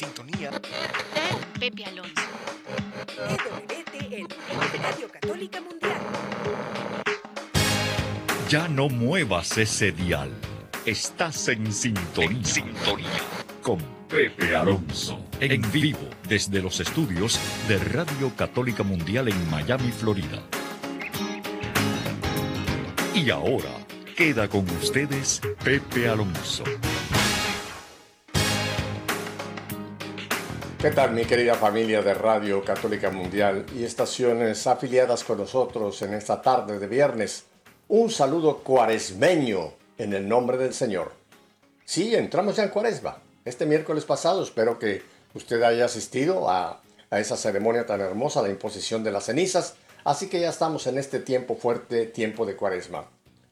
sintonía. Pepe Alonso. EWTN, Radio Católica Mundial. Ya no muevas ese dial. Estás en sintonía. En sintonía. Con Pepe Alonso. En vivo desde los estudios de Radio Católica Mundial en Miami, Florida. Y ahora queda con ustedes Pepe Alonso. ¿Qué tal mi querida familia de Radio Católica Mundial y estaciones afiliadas con nosotros en esta tarde de viernes? Un saludo cuaresmeño en el nombre del Señor. Sí, entramos ya en cuaresma. Este miércoles pasado espero que usted haya asistido a, a esa ceremonia tan hermosa, la imposición de las cenizas. Así que ya estamos en este tiempo fuerte, tiempo de cuaresma.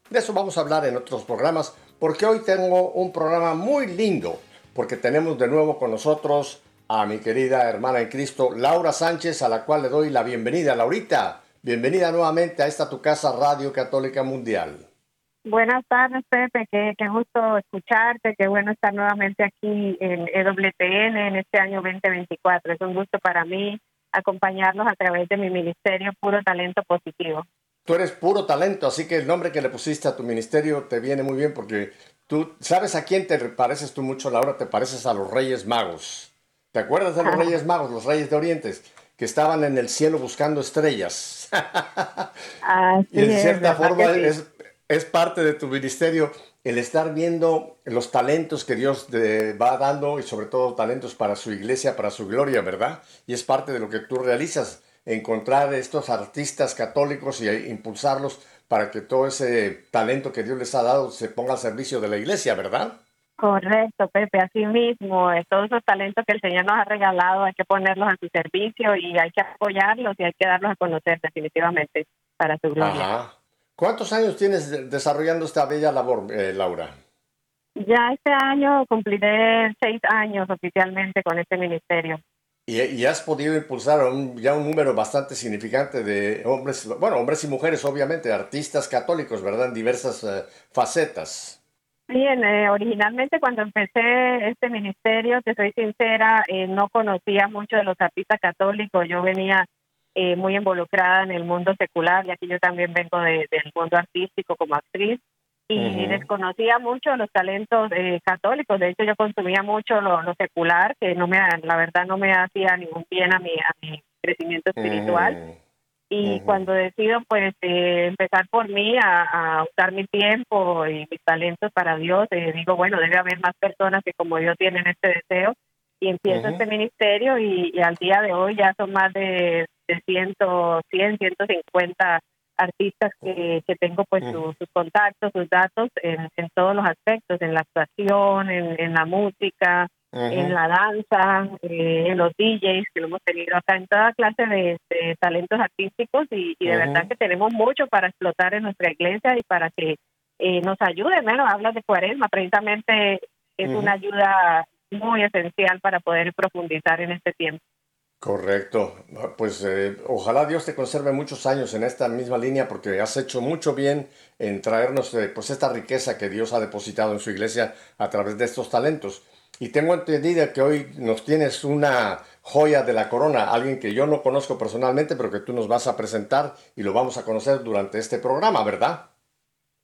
De eso vamos a hablar en otros programas, porque hoy tengo un programa muy lindo, porque tenemos de nuevo con nosotros a mi querida hermana en Cristo, Laura Sánchez, a la cual le doy la bienvenida. Laurita, bienvenida nuevamente a esta tu casa Radio Católica Mundial. Buenas tardes, Pepe. Qué, qué gusto escucharte. Qué bueno estar nuevamente aquí en EWTN en este año 2024. Es un gusto para mí acompañarlos a través de mi ministerio Puro Talento Positivo. Tú eres puro talento, así que el nombre que le pusiste a tu ministerio te viene muy bien porque tú sabes a quién te pareces tú mucho, Laura, te pareces a los Reyes Magos. ¿Te acuerdas de los Reyes Magos, los Reyes de Orientes, que estaban en el cielo buscando estrellas? y en cierta forma es, es, parte de tu ministerio el estar viendo los talentos que Dios te va dando y sobre todo talentos para su iglesia, para su gloria, ¿verdad? Y es parte de lo que tú realizas, encontrar estos artistas católicos y impulsarlos para que todo ese talento que Dios les ha dado se ponga al servicio de la iglesia, ¿verdad? Correcto, Pepe, así mismo, todos esos talentos que el Señor nos ha regalado hay que ponerlos a su servicio y hay que apoyarlos y hay que darlos a conocer definitivamente para su gloria. ¿Cuántos años tienes desarrollando esta bella labor, eh, Laura? Ya este año cumpliré seis años oficialmente con este ministerio. Y, has podido impulsar ya un número bastante significante de hombres, bueno, hombres y mujeres, obviamente, artistas católicos, ¿verdad? En diversas eh, facetas. Bien, eh, originalmente cuando empecé este ministerio, te soy sincera, eh, no conocía mucho de los artistas católicos. Yo venía eh, muy involucrada en el mundo secular, y aquí yo también vengo del mundo artístico como actriz, y desconocía mucho los talentos católicos. De hecho, yo consumía mucho lo, secular, que no me, la verdad no me hacía ningún bien a mi, a mi crecimiento espiritual. Y cuando decido pues eh, empezar por mí a, usar mi tiempo y mis talentos para Dios, eh, digo, bueno, debe haber más personas que como yo tienen este deseo y empiezo este ministerio y, al día de hoy ya son más de, de 100, 100, 150 artistas que, que tengo pues sus contactos, sus datos en, en, todos los aspectos, en la actuación, en, en la música, en la danza, eh, en los DJs que lo hemos tenido acá, en toda clase de, talentos artísticos y, de verdad que tenemos mucho para explotar en nuestra iglesia y para que eh, nos ayude. Bueno, hablas de cuaresma, precisamente es una ayuda muy esencial para poder profundizar en este tiempo. Correcto. Pues eh, ojalá Dios te conserve muchos años en esta misma línea porque has hecho mucho bien en traernos pues esta riqueza que Dios ha depositado en su iglesia a través de estos talentos. Y tengo entendido que hoy nos tienes una joya de la corona, alguien que yo no conozco personalmente, pero que tú nos vas a presentar y lo vamos a conocer durante este programa, ¿verdad?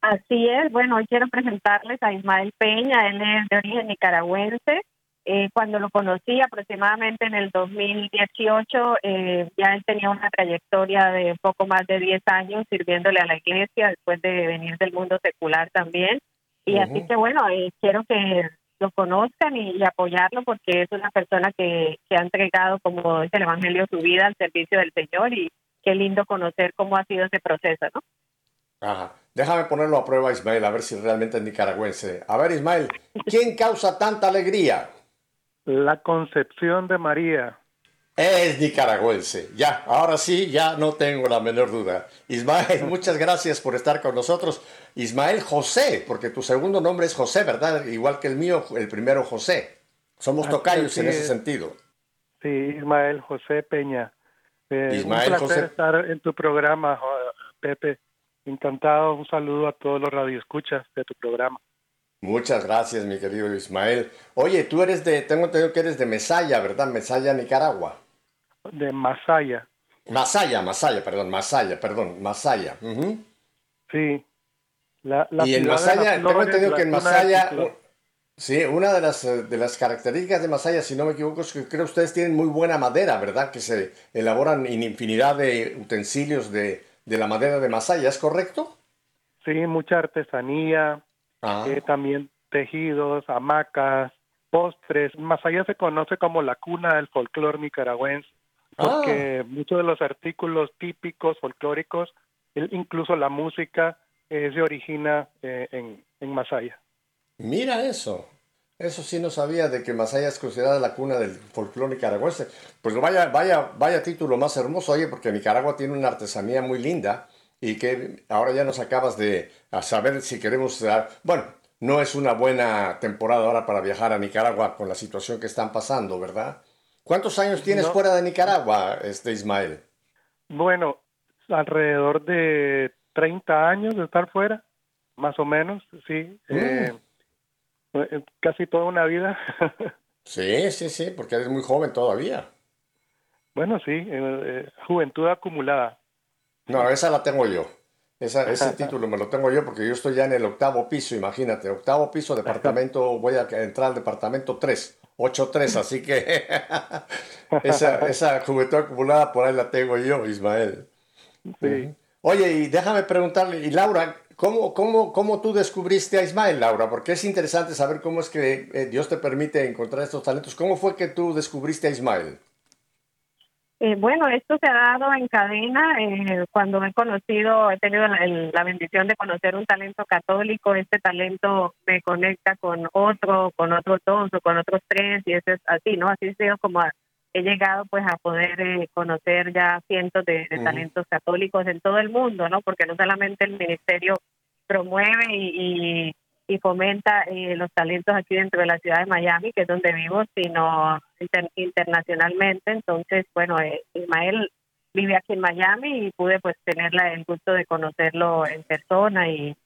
Así es. Bueno, hoy quiero presentarles a Ismael Peña. Él es de origen nicaragüense. Eh, cuando lo conocí aproximadamente en el 2018, eh, ya él tenía una trayectoria de poco más de 10 años sirviéndole a la iglesia después de venir del mundo secular también. Y así que bueno, eh, quiero que lo conozcan y, apoyarlo porque es una persona que, que ha entregado, como dice el Evangelio, su vida al servicio del Señor y qué lindo conocer cómo ha sido ese proceso, ¿no? Ajá. Déjame ponerlo a prueba, Ismael, a ver si realmente es nicaragüense. A ver, Ismael, ¿quién causa tanta alegría? La concepción de María. Es nicaragüense. Ya, ahora sí, ya no tengo la menor duda. Ismael, muchas gracias por estar con nosotros. Ismael José, porque tu segundo nombre es José, ¿verdad? Igual que el mío, el primero José. Somos tocayos en ese sentido. Sí, Ismael José Peña. Eh, Ismael un placer estar en tu programa, Pepe. Encantado. Un saludo a todos los radioescuchas de tu programa. Muchas gracias, mi querido Ismael. Oye, tú eres de, tengo entendido que eres de Mesaya, ¿verdad? Mesaya, Nicaragua. De Masaya. Masaya, Masaya, perdón, Masaya, perdón, Masaya. Sí. La, y en Masaya, tengo entendido que en Masaya, sí, una de las, eh, de las características de Masaya, si no me equivoco, es que creo que ustedes tienen muy buena madera, ¿verdad? Que se elaboran en infinidad de utensilios de, de la madera de Masaya, ¿es correcto? Sí, mucha artesanía, ah. eh, también tejidos, hamacas, postres. Masaya se conoce como la cuna del folclore nicaragüense, porque ah. muchos de los artículos típicos folclóricos, incluso la música, eh, se origina eh, en, en Masaya. Mira eso. Eso sí no sabía de que Masaya es considerada la cuna del folclore nicaragüense. Pues vaya, vaya, vaya título más hermoso, oye, porque Nicaragua tiene una artesanía muy linda y que ahora ya nos acabas de saber si queremos... Bueno, no es una buena temporada ahora para viajar a Nicaragua con la situación que están pasando, ¿verdad? ¿Cuántos años tienes fuera de Nicaragua, este Ismael? Bueno, alrededor de 30 años de estar fuera, más o menos, sí. Mm. Eh, eh, casi toda una vida. sí, sí, sí, porque eres muy joven todavía. Bueno, sí, eh, juventud acumulada. No, esa la tengo yo. Esa, ese título me lo tengo yo porque yo estoy ya en el octavo piso, imagínate. Octavo piso, departamento, voy a entrar al departamento 3, 8-3, así que esa, esa juventud acumulada por ahí la tengo yo, Ismael. Sí. Oye, y déjame preguntarle, y Laura, ¿cómo, cómo, cómo tú descubriste a Ismael, Laura? Porque es interesante saber cómo es que eh, Dios te permite encontrar estos talentos. ¿Cómo fue que tú descubriste a Ismael? Eh, bueno, esto se ha dado en cadena. Eh, cuando he conocido, he tenido la, bendición de conocer un talento católico, este talento me conecta con otro, con otros dos o con otros tres, y eso es así, ¿no? Así sido como he llegado pues a poder eh, conocer ya cientos de, talentos católicos en todo el mundo, ¿no? Porque no solamente el ministerio promueve y, y, fomenta eh, los talentos aquí dentro de la ciudad de Miami, que es donde vivo, sino internacionalmente. Entonces, bueno, eh, Ismael vive aquí en Miami y pude pues tener el gusto de conocerlo en persona y,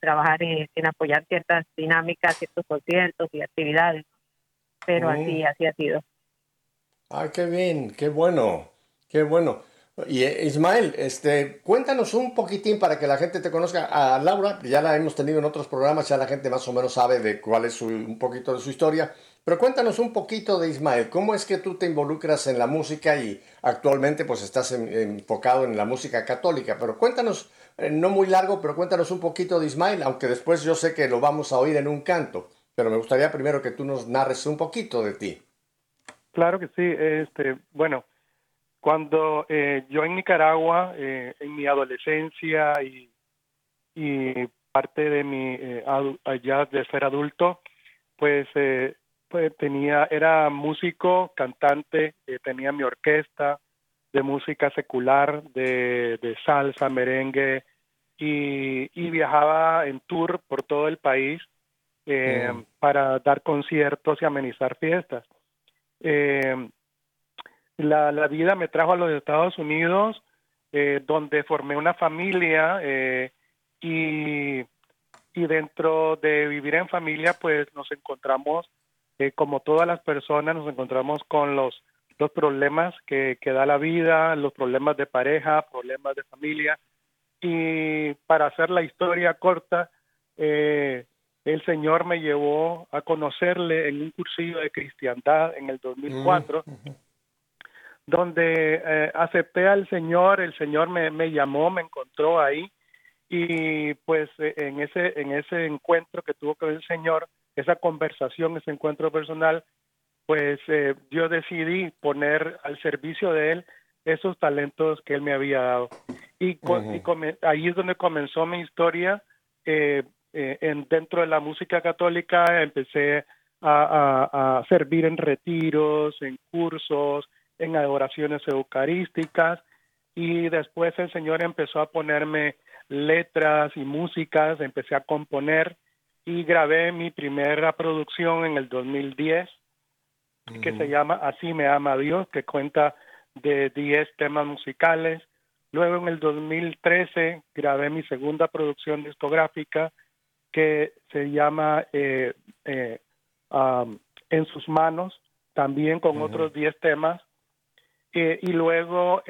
trabajar en, apoyar ciertas dinámicas, ciertos conciertos y actividades. Pero así, así ha sido. Ah, qué bien, qué bueno, qué bueno. Y eh, Ismael, este, cuéntanos un poquitín para que la gente te conozca. A Laura, ya la hemos tenido en otros programas, ya la gente más o menos sabe de cuál es un poquito de su historia. Pero cuéntanos un poquito de Ismael, ¿cómo es que tú te involucras en la música y actualmente pues estás enfocado en la música católica? Pero cuéntanos, eh, no muy largo, pero cuéntanos un poquito de Ismael, aunque después yo sé que lo vamos a oír en un canto. Pero me gustaría primero que tú nos narres un poquito de ti. Claro que sí. Este, bueno, cuando eh, yo en Nicaragua, eh, en mi adolescencia y, parte de mi eh, allá de ser adulto, pues, pues tenía era músico, cantante, tenía mi orquesta de música secular, de, de salsa, merengue y, y, viajaba en tour por todo el país mm. para dar conciertos y amenizar fiestas. Eh, la, la, vida me trajo a los Estados Unidos, eh, donde formé una familia eh, y, y dentro de vivir en familia, pues nos encontramos, eh, como todas las personas, nos encontramos con los, los problemas que, que da la vida, los problemas de pareja, problemas de familia. Y para hacer la historia corta, el Señor me llevó a conocerle en un cursillo de cristiandad en el 2004, mm, donde eh, acepté al Señor, el Señor me, me, llamó, me encontró ahí y pues eh, en ese en ese encuentro que tuvo con el Señor, esa conversación, ese encuentro personal, pues eh, yo decidí poner al servicio de él esos talentos que él me había dado. Y, ahí es donde comenzó mi historia eh, eh, en, dentro de la música católica empecé a, servir en retiros, en cursos, en adoraciones eucarísticas y después el Señor empezó a ponerme letras y músicas, empecé a componer y grabé mi primera producción en el 2010 que se llama Así me ama Dios, que cuenta de 10 temas musicales. Luego en el 2013 grabé mi segunda producción discográfica que se llama eh, En sus manos, también con otros 10 temas. Y luego,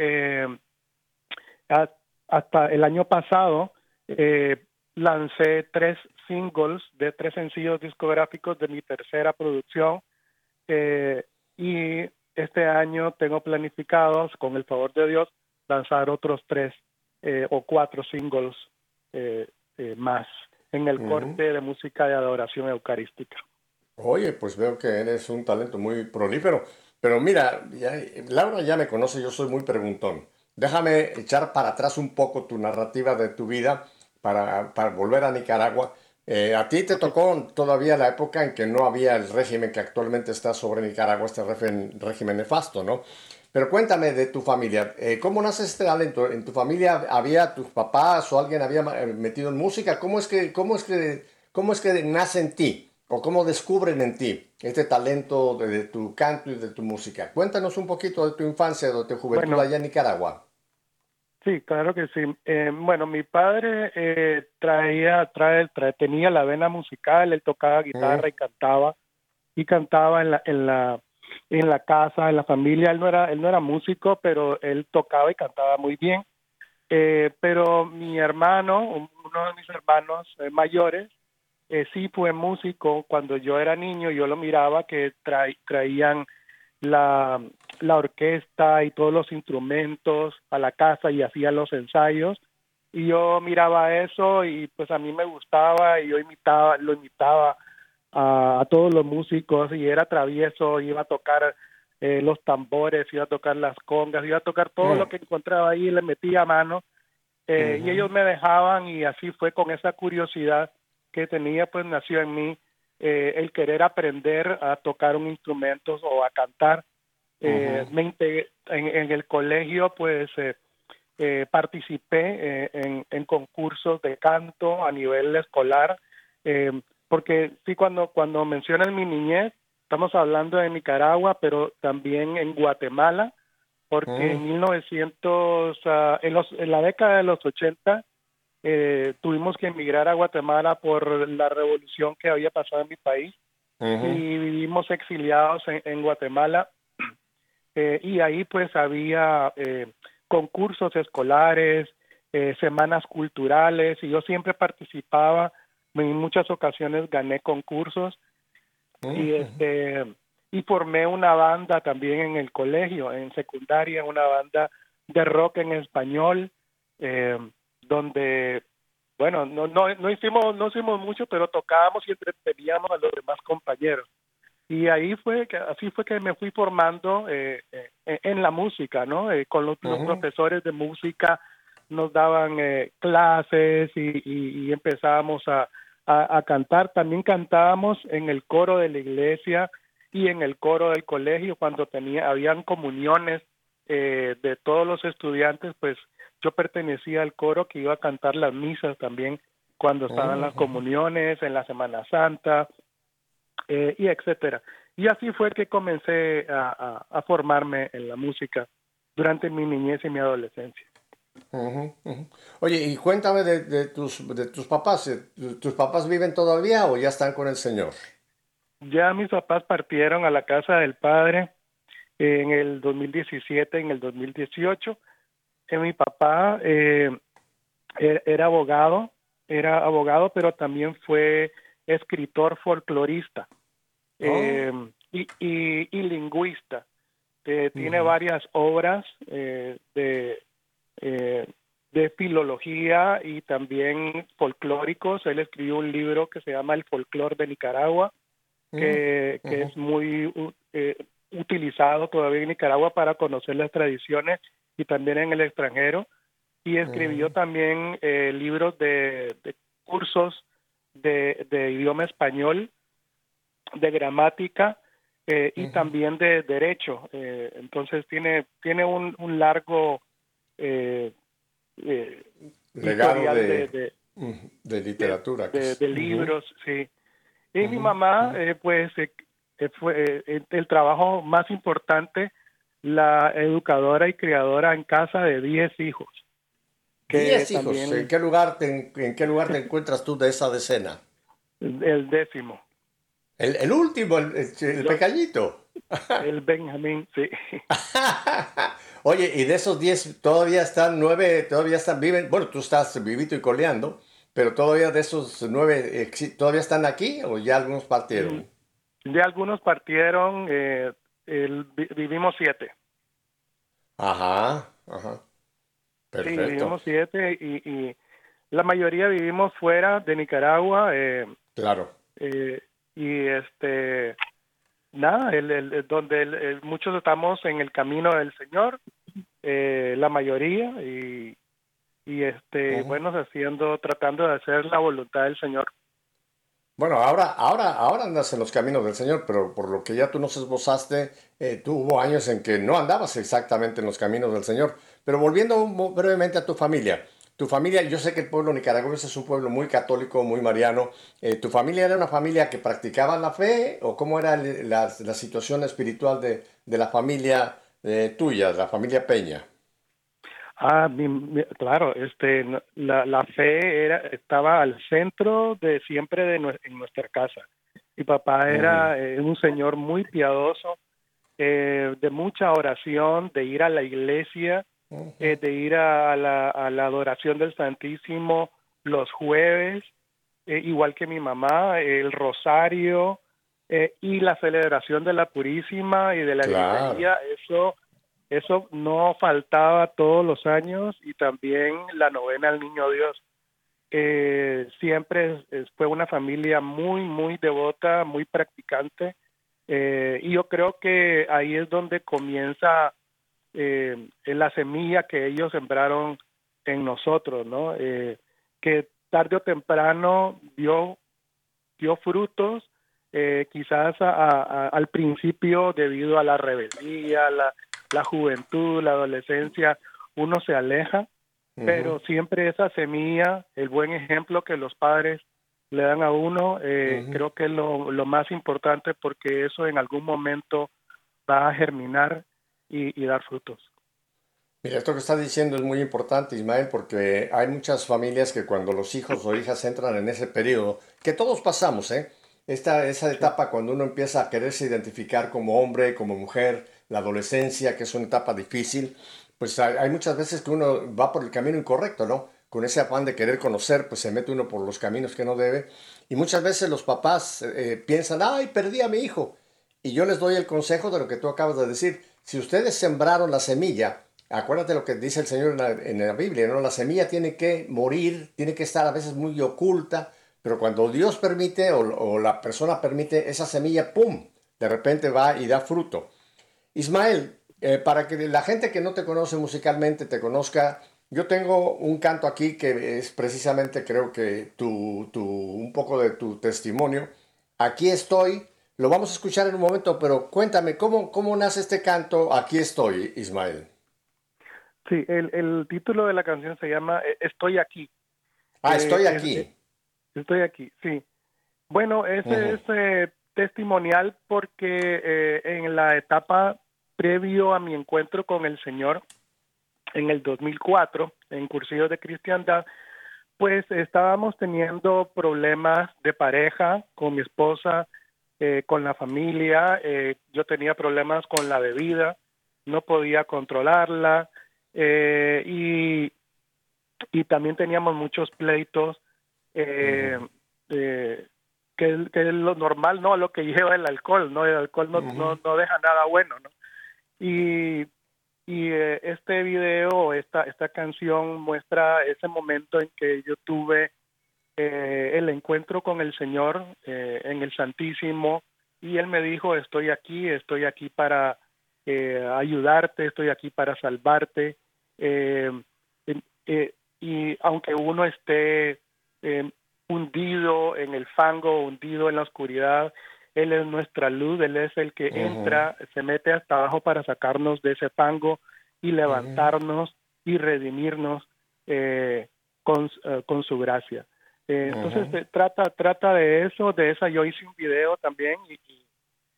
hasta el año pasado, lancé tres singles de tres sencillos discográficos de mi tercera producción y este año tengo planificados, con el favor de Dios, lanzar otros tres eh, o cuatro singles eh, eh, más en el corte de música de adoración eucarística. Oye, pues veo que eres un talento muy prolífero. Pero mira, Laura ya me conoce, yo soy muy preguntón. Déjame echar para atrás un poco tu narrativa de tu vida para, para volver a Nicaragua eh, a ti te tocó todavía la época en que no había el régimen que actualmente está sobre Nicaragua, este régimen, nefasto, ¿no? Pero cuéntame de tu familia, eh, ¿cómo nace este talento? ¿En tu familia había tus papás o alguien había eh, metido en música? ¿Cómo es que, cómo es que, cómo es que nace en ti o cómo descubren en ti este talento de, tu canto y de tu música? Cuéntanos un poquito de tu infancia, de tu juventud allá en Nicaragua. Sí, claro que sí. Eh, bueno, mi padre eh, traía, trae, trae, tenía la vena musical, él tocaba guitarra y cantaba, y cantaba en la, en la, en la casa, en la familia. Él no era, él no era músico, pero él tocaba y cantaba muy bien. Eh, pero mi hermano, uno de mis hermanos mayores, sí fue músico. Cuando yo era niño, yo lo miraba que traían la, la orquesta y todos los instrumentos a la casa y hacía los ensayos y yo miraba eso y pues a mí me gustaba y yo imitaba lo imitaba a, todos los músicos y era travieso iba a tocar eh, los tambores iba a tocar las congas iba a tocar todo lo mm. que encontraba ahí y le metía mano eh, y ellos me dejaban y así fue con esa curiosidad que tenía pues nació en mí eh, el querer aprender a tocar un instrumento o a cantar. Eh, en, el colegio, pues eh, participé en, en, concursos de canto a nivel escolar, porque sí, cuando, cuando mencionan mi niñez, estamos hablando de Nicaragua, pero también en Guatemala, porque en 1900, ah, en, los, en la década de los 80, eh, tuvimos que emigrar a Guatemala por la revolución que había pasado en mi país y vivimos exiliados en, Guatemala. Eh, y ahí pues había eh, concursos escolares, semanas culturales y yo siempre participaba, en muchas ocasiones gané concursos y este y formé una banda también en el colegio, en secundaria, una banda de rock en español. Eh, donde bueno, no, no, no hicimos, no hicimos mucho, pero tocábamos y entreteníamos a los demás compañeros. Y ahí fue que, así fue que me fui formando eh, eh, en la música, ¿no? Eh, con los, profesores de música nos daban clases y, y, empezábamos a, a, cantar. También cantábamos en el coro de la iglesia y en el coro del colegio cuando tenía, habían comuniones de todos los estudiantes, pues yo pertenecía al coro que iba a cantar las misas también cuando estaban las comuniones, en la Semana Santa, eh, y etcétera. Y así fue que comencé a, formarme en la música durante mi niñez y mi adolescencia. Oye, y cuéntame de, tus, de tus papás. Eh, ¿Tus papás viven todavía o ya están con el Señor? Ya mis papás partieron a la casa del Padre en el 2017, en el 2018 mi papá eh, er, era abogado, era abogado, pero también fue escritor folclorista oh. eh, y, y, lingüista. Eh, tiene varias obras de, de filología y también folclóricos. Él escribió un libro que se llama El folclor de Nicaragua, que, que es muy utilizado todavía en Nicaragua para conocer las tradiciones y también en el extranjero. Y escribió también eh, libros de, cursos de, idioma español, de gramática eh, y también de derecho. Eh, entonces tiene, tiene un, un largo legado de, de, literatura. De, libros, sí. Y mi mamá, pues, fue el trabajo más importante la educadora y criadora en casa de 10 hijos. ¿Diez hijos? ¿En, qué lugar te, ¿En qué lugar te encuentras tú de esa decena? El décimo. El, el último, el, el, pequeñito. El Benjamín, sí. Oye, y de esos diez, todavía están nueve, todavía están, viven, bueno, tú estás vivito y coleando, pero todavía de esos nueve, ¿todavía están aquí o ya algunos partieron? Ya algunos partieron, eh, el, vivimos siete. Ajá, ajá. Perfecto. Sí, vivimos siete y, y, la mayoría vivimos fuera de Nicaragua. Eh, claro. Eh, y este, nada, el, el, donde muchos estamos en el camino del Señor, eh, la mayoría, y, y este, bueno, haciendo, tratando de hacer la voluntad del Señor. Bueno, ahora, ahora, ahora andas en los caminos del Señor, pero por lo que ya tú nos esbozaste, eh, tú hubo años en que no andabas exactamente en los caminos del Señor. Pero volviendo brevemente a tu familia, tu familia, yo sé que el pueblo nicaragüense es un pueblo muy católico, muy mariano. Eh, ¿Tu familia era una familia que practicaba la fe o cómo era la, situación espiritual de, de la familia eh, tuya, de la familia Peña? Ah, claro, este, la, la fe era, estaba al centro de siempre de en nuestra casa. Mi papá era eh, un señor muy piadoso, eh, de mucha oración, de ir a la iglesia, eh, de ir a la, a la adoración del Santísimo los jueves, igual que mi mamá, el rosario y la celebración de la Purísima y de la claro. eso eso no faltaba todos los años y también la novena al Niño Dios. Eh, siempre fue una familia muy, muy devota, muy practicante. Eh, y yo creo que ahí es donde comienza eh, la semilla que ellos sembraron en nosotros, ¿no? Eh, que tarde o temprano dio, dio frutos, quizás a, al principio debido a la rebeldía, la, la juventud, la adolescencia, uno se aleja, pero siempre esa semilla, el buen ejemplo que los padres le dan a uno, eh, creo que es lo, lo, más importante porque eso en algún momento va a germinar y, y dar frutos. Mira, esto que estás diciendo es muy importante, Ismael, porque hay muchas familias que cuando los hijos o hijas entran en ese periodo, que todos pasamos, ¿eh? Esta, esa etapa cuando uno empieza a quererse identificar como hombre, como mujer, la adolescencia, que es una etapa difícil, pues hay muchas veces que uno va por el camino incorrecto, ¿no? Con ese afán de querer conocer, pues se mete uno por los caminos que no debe. Y muchas veces los papás eh, piensan, ay, perdí a mi hijo. Y yo les doy el consejo de lo que tú acabas de decir. Si ustedes sembraron la semilla, acuérdate lo que dice el Señor en la, Biblia, ¿no? La semilla tiene que morir, tiene que estar a veces muy oculta, pero cuando Dios permite o, o la persona permite, esa semilla, ¡pum!, de repente va y da fruto. Ismael, eh, para que la gente que no te conoce musicalmente te conozca, yo tengo un canto aquí que es precisamente creo que tu, tu, un poco de tu testimonio. Aquí estoy, lo vamos a escuchar en un momento, pero cuéntame, ¿cómo, cómo nace este canto? Aquí estoy, Ismael. Sí, el, el título de la canción se llama eh, Estoy aquí. Ah, estoy eh, aquí. Estoy aquí, sí. Bueno, ese uh -huh. es eh, testimonial porque eh, en la etapa previo a mi encuentro con el Señor en el 2004, en cursillos de cristiandad, pues estábamos teniendo problemas de pareja con mi esposa, eh, con la familia, eh, yo tenía problemas con la bebida, no podía controlarla eh, y, y también teníamos muchos pleitos, eh, que, que es lo normal, no lo que lleva el alcohol, no el alcohol no, uh -huh. no, no deja nada bueno, ¿no? Y, eh, este video, esta, esta canción muestra ese momento en que yo tuve eh, el encuentro con el Señor eh, en el Santísimo y Él me dijo, estoy aquí, estoy aquí para ayudarte, estoy aquí para salvarte. y aunque uno esté hundido en el fango, hundido en la oscuridad, él es nuestra luz, Él es el que uh -huh. entra, se mete hasta abajo para sacarnos de ese fango y levantarnos uh -huh. y redimirnos eh, con, uh, con, su gracia. Eh, entonces trata, trata de eso, de esa yo hice un video también y, y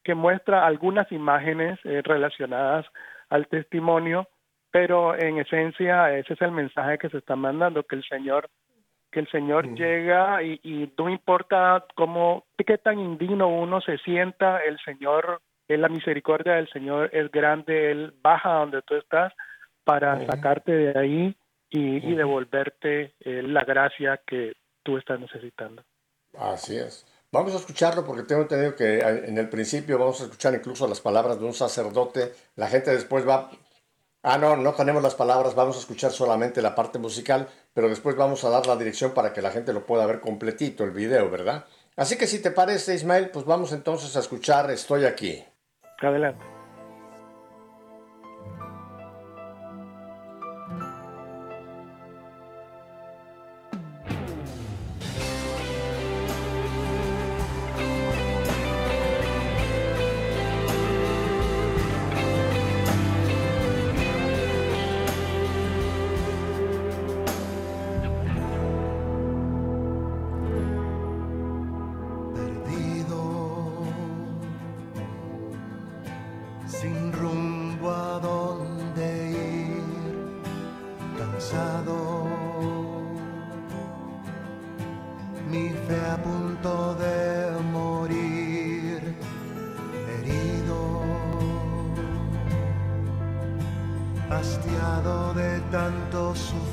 que muestra algunas imágenes eh, relacionadas al testimonio, pero en esencia ese es el mensaje que se está mandando, que el Señor que el Señor llega y, y, no importa cómo, qué tan indigno uno se sienta, el Señor, es la misericordia del Señor es grande, Él baja donde tú estás para sacarte de ahí y, devolverte eh, la gracia que tú estás necesitando. Así es. Vamos a escucharlo porque tengo entendido que eh, en el principio vamos a escuchar incluso las palabras de un sacerdote. La gente después va... Ah, no, no tenemos las palabras, vamos a escuchar solamente la parte musical, pero después vamos a dar la dirección para que la gente lo pueda ver completito, el video, ¿verdad? Así que si te parece, Ismael, pues vamos entonces a escuchar Estoy aquí. Adelante. tanto sufrir.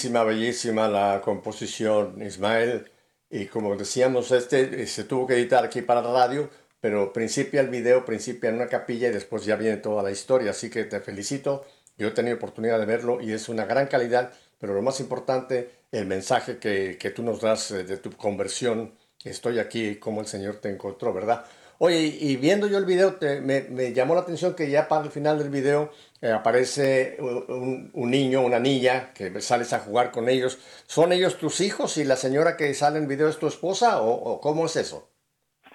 Bellísima, bellísima la composición, Ismael. Y como decíamos, este eh, se tuvo que editar aquí para la radio, pero principia el video, principia en una capilla y después ya viene toda la historia. Así que te felicito. Yo he tenido oportunidad de verlo y es una gran calidad, pero lo más importante, el mensaje que, que tú nos das eh, de tu conversión. Estoy aquí como el Señor te encontró, ¿verdad? Oye, y viendo yo el video, me, llamó la atención que ya para el final del video eh, aparece un, niño, una niña, que sales a jugar con ellos. ¿Son ellos tus hijos y la señora que sale en el video es tu esposa o, cómo es eso?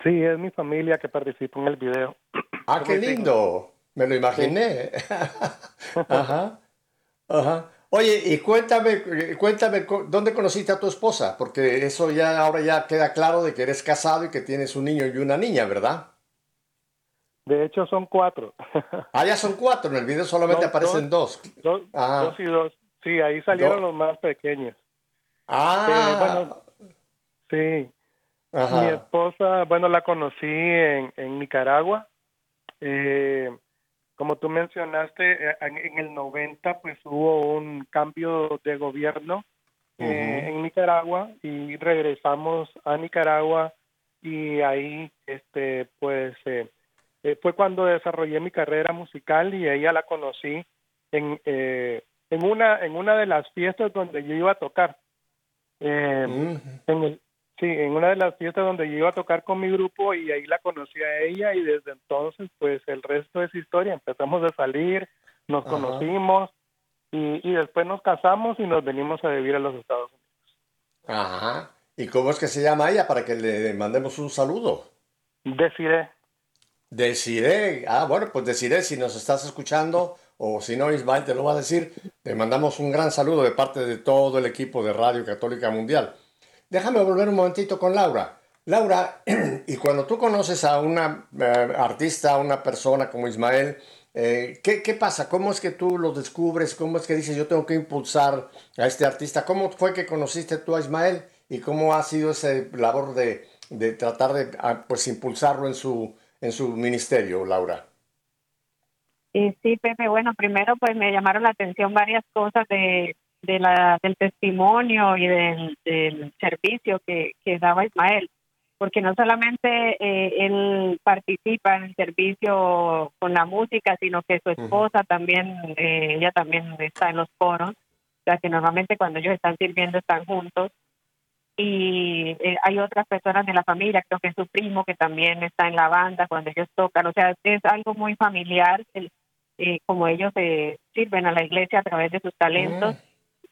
Sí, es mi familia que participa en el video. Ah, qué lindo. Me lo imaginé. Ajá. Ajá. Oye, y cuéntame, cuéntame, ¿dónde conociste a tu esposa? Porque eso ya ahora ya queda claro de que eres casado y que tienes un niño y una niña, ¿verdad? De hecho son cuatro. ah, ya son cuatro, en el video solamente aparecen dos. Dos, dos, y dos. Sí, ahí salieron los más pequeños. Ah. Eh, sí. Mi esposa, bueno, la conocí en, en Nicaragua. Eh, como tú mencionaste, eh, en el 90 pues hubo un cambio de gobierno eh, en Nicaragua y regresamos a Nicaragua y ahí este pues eh, fue cuando desarrollé mi carrera musical y ella la conocí en en una en una de las fiestas donde yo iba a tocar en el Sí, en una de las fiestas donde yo iba a tocar con mi grupo y ahí la conocí a ella y desde entonces pues el resto es historia. Empezamos a salir, nos conocimos y, y, después nos casamos y nos venimos a vivir a los Estados Unidos. Ajá. ¿Y cómo es que se llama ella para que le mandemos un saludo? Deciré. Deciré. Ah, bueno, pues deciré si nos estás escuchando o si no, Ismael te lo va a decir. Te mandamos un gran saludo de parte de todo el equipo de Radio Católica Mundial. Déjame volver un momentito con Laura. Laura, y cuando tú conoces a una eh, artista, a una persona como Ismael, eh, ¿qué, pasa? ¿Cómo es que tú lo descubres? ¿Cómo es que dices yo tengo que impulsar a este artista? ¿Cómo fue que conociste tú a Ismael? ¿Y cómo ha sido esa labor de, tratar de ah, pues, impulsarlo en su, en su ministerio, Laura? Sí, Pepe, bueno, primero pues me llamaron la atención varias cosas de, de la, del testimonio y del, servicio que, daba Ismael, porque no solamente eh, él participa en el servicio con la música, sino que su esposa también, eh, ella también está en los coros, o sea que normalmente cuando ellos están sirviendo están juntos. Y eh, hay otras personas de la familia, creo que es su primo que también está en la banda cuando ellos tocan, o sea, es algo muy familiar, como ellos sirven a la iglesia a través de sus talentos.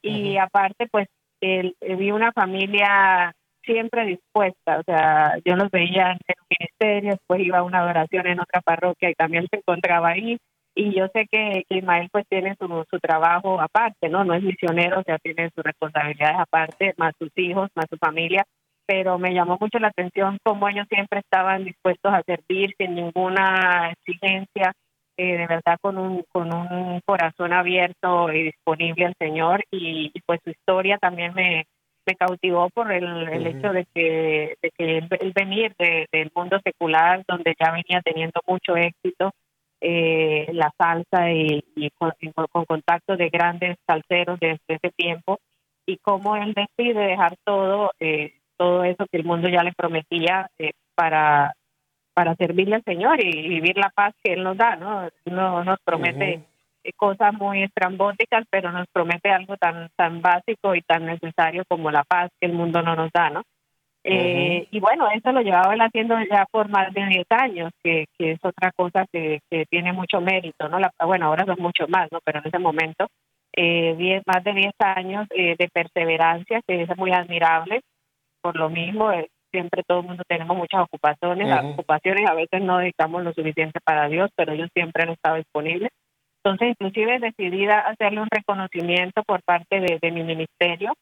Y aparte, pues, él, vi una familia siempre dispuesta, o sea, yo los veía en el ministerio, después iba a una adoración en otra parroquia y también se encontraba ahí. Y yo sé que, Ismael pues tiene su, su trabajo aparte, ¿no? No es misionero, o sea, tiene sus responsabilidades aparte, más sus hijos, más su familia, pero me llamó mucho la atención cómo ellos siempre estaban dispuestos a servir sin ninguna exigencia, eh, de verdad con un, con un corazón abierto y disponible al Señor y, pues su historia también me, me cautivó por el, el hecho de que, de que el, venir del mundo secular donde ya venía teniendo mucho éxito eh, la salsa y, con, contacto de grandes salseros desde ese tiempo y cómo él decide dejar todo eh, todo eso que el mundo ya le prometía para para servirle al Señor y vivir la paz que Él nos da, ¿no? No nos promete cosas muy estrambóticas, pero nos promete algo tan tan básico y tan necesario como la paz que el mundo no nos da, ¿no? Eh, y bueno, eso lo llevaba él haciendo ya por más de 10 años, que, que es otra cosa que, que tiene mucho mérito, ¿no? La, bueno, ahora son mucho más, ¿no? Pero en ese momento, eh, diez, más de 10 años eh, de perseverancia, que es muy admirable. Por lo mismo, eh, siempre todo el mundo tenemos muchas ocupaciones, ocupaciones a veces no dedicamos lo suficiente para Dios, pero ellos siempre han estado disponibles. Entonces, inclusive decidí hacerle un reconocimiento por parte de, mi ministerio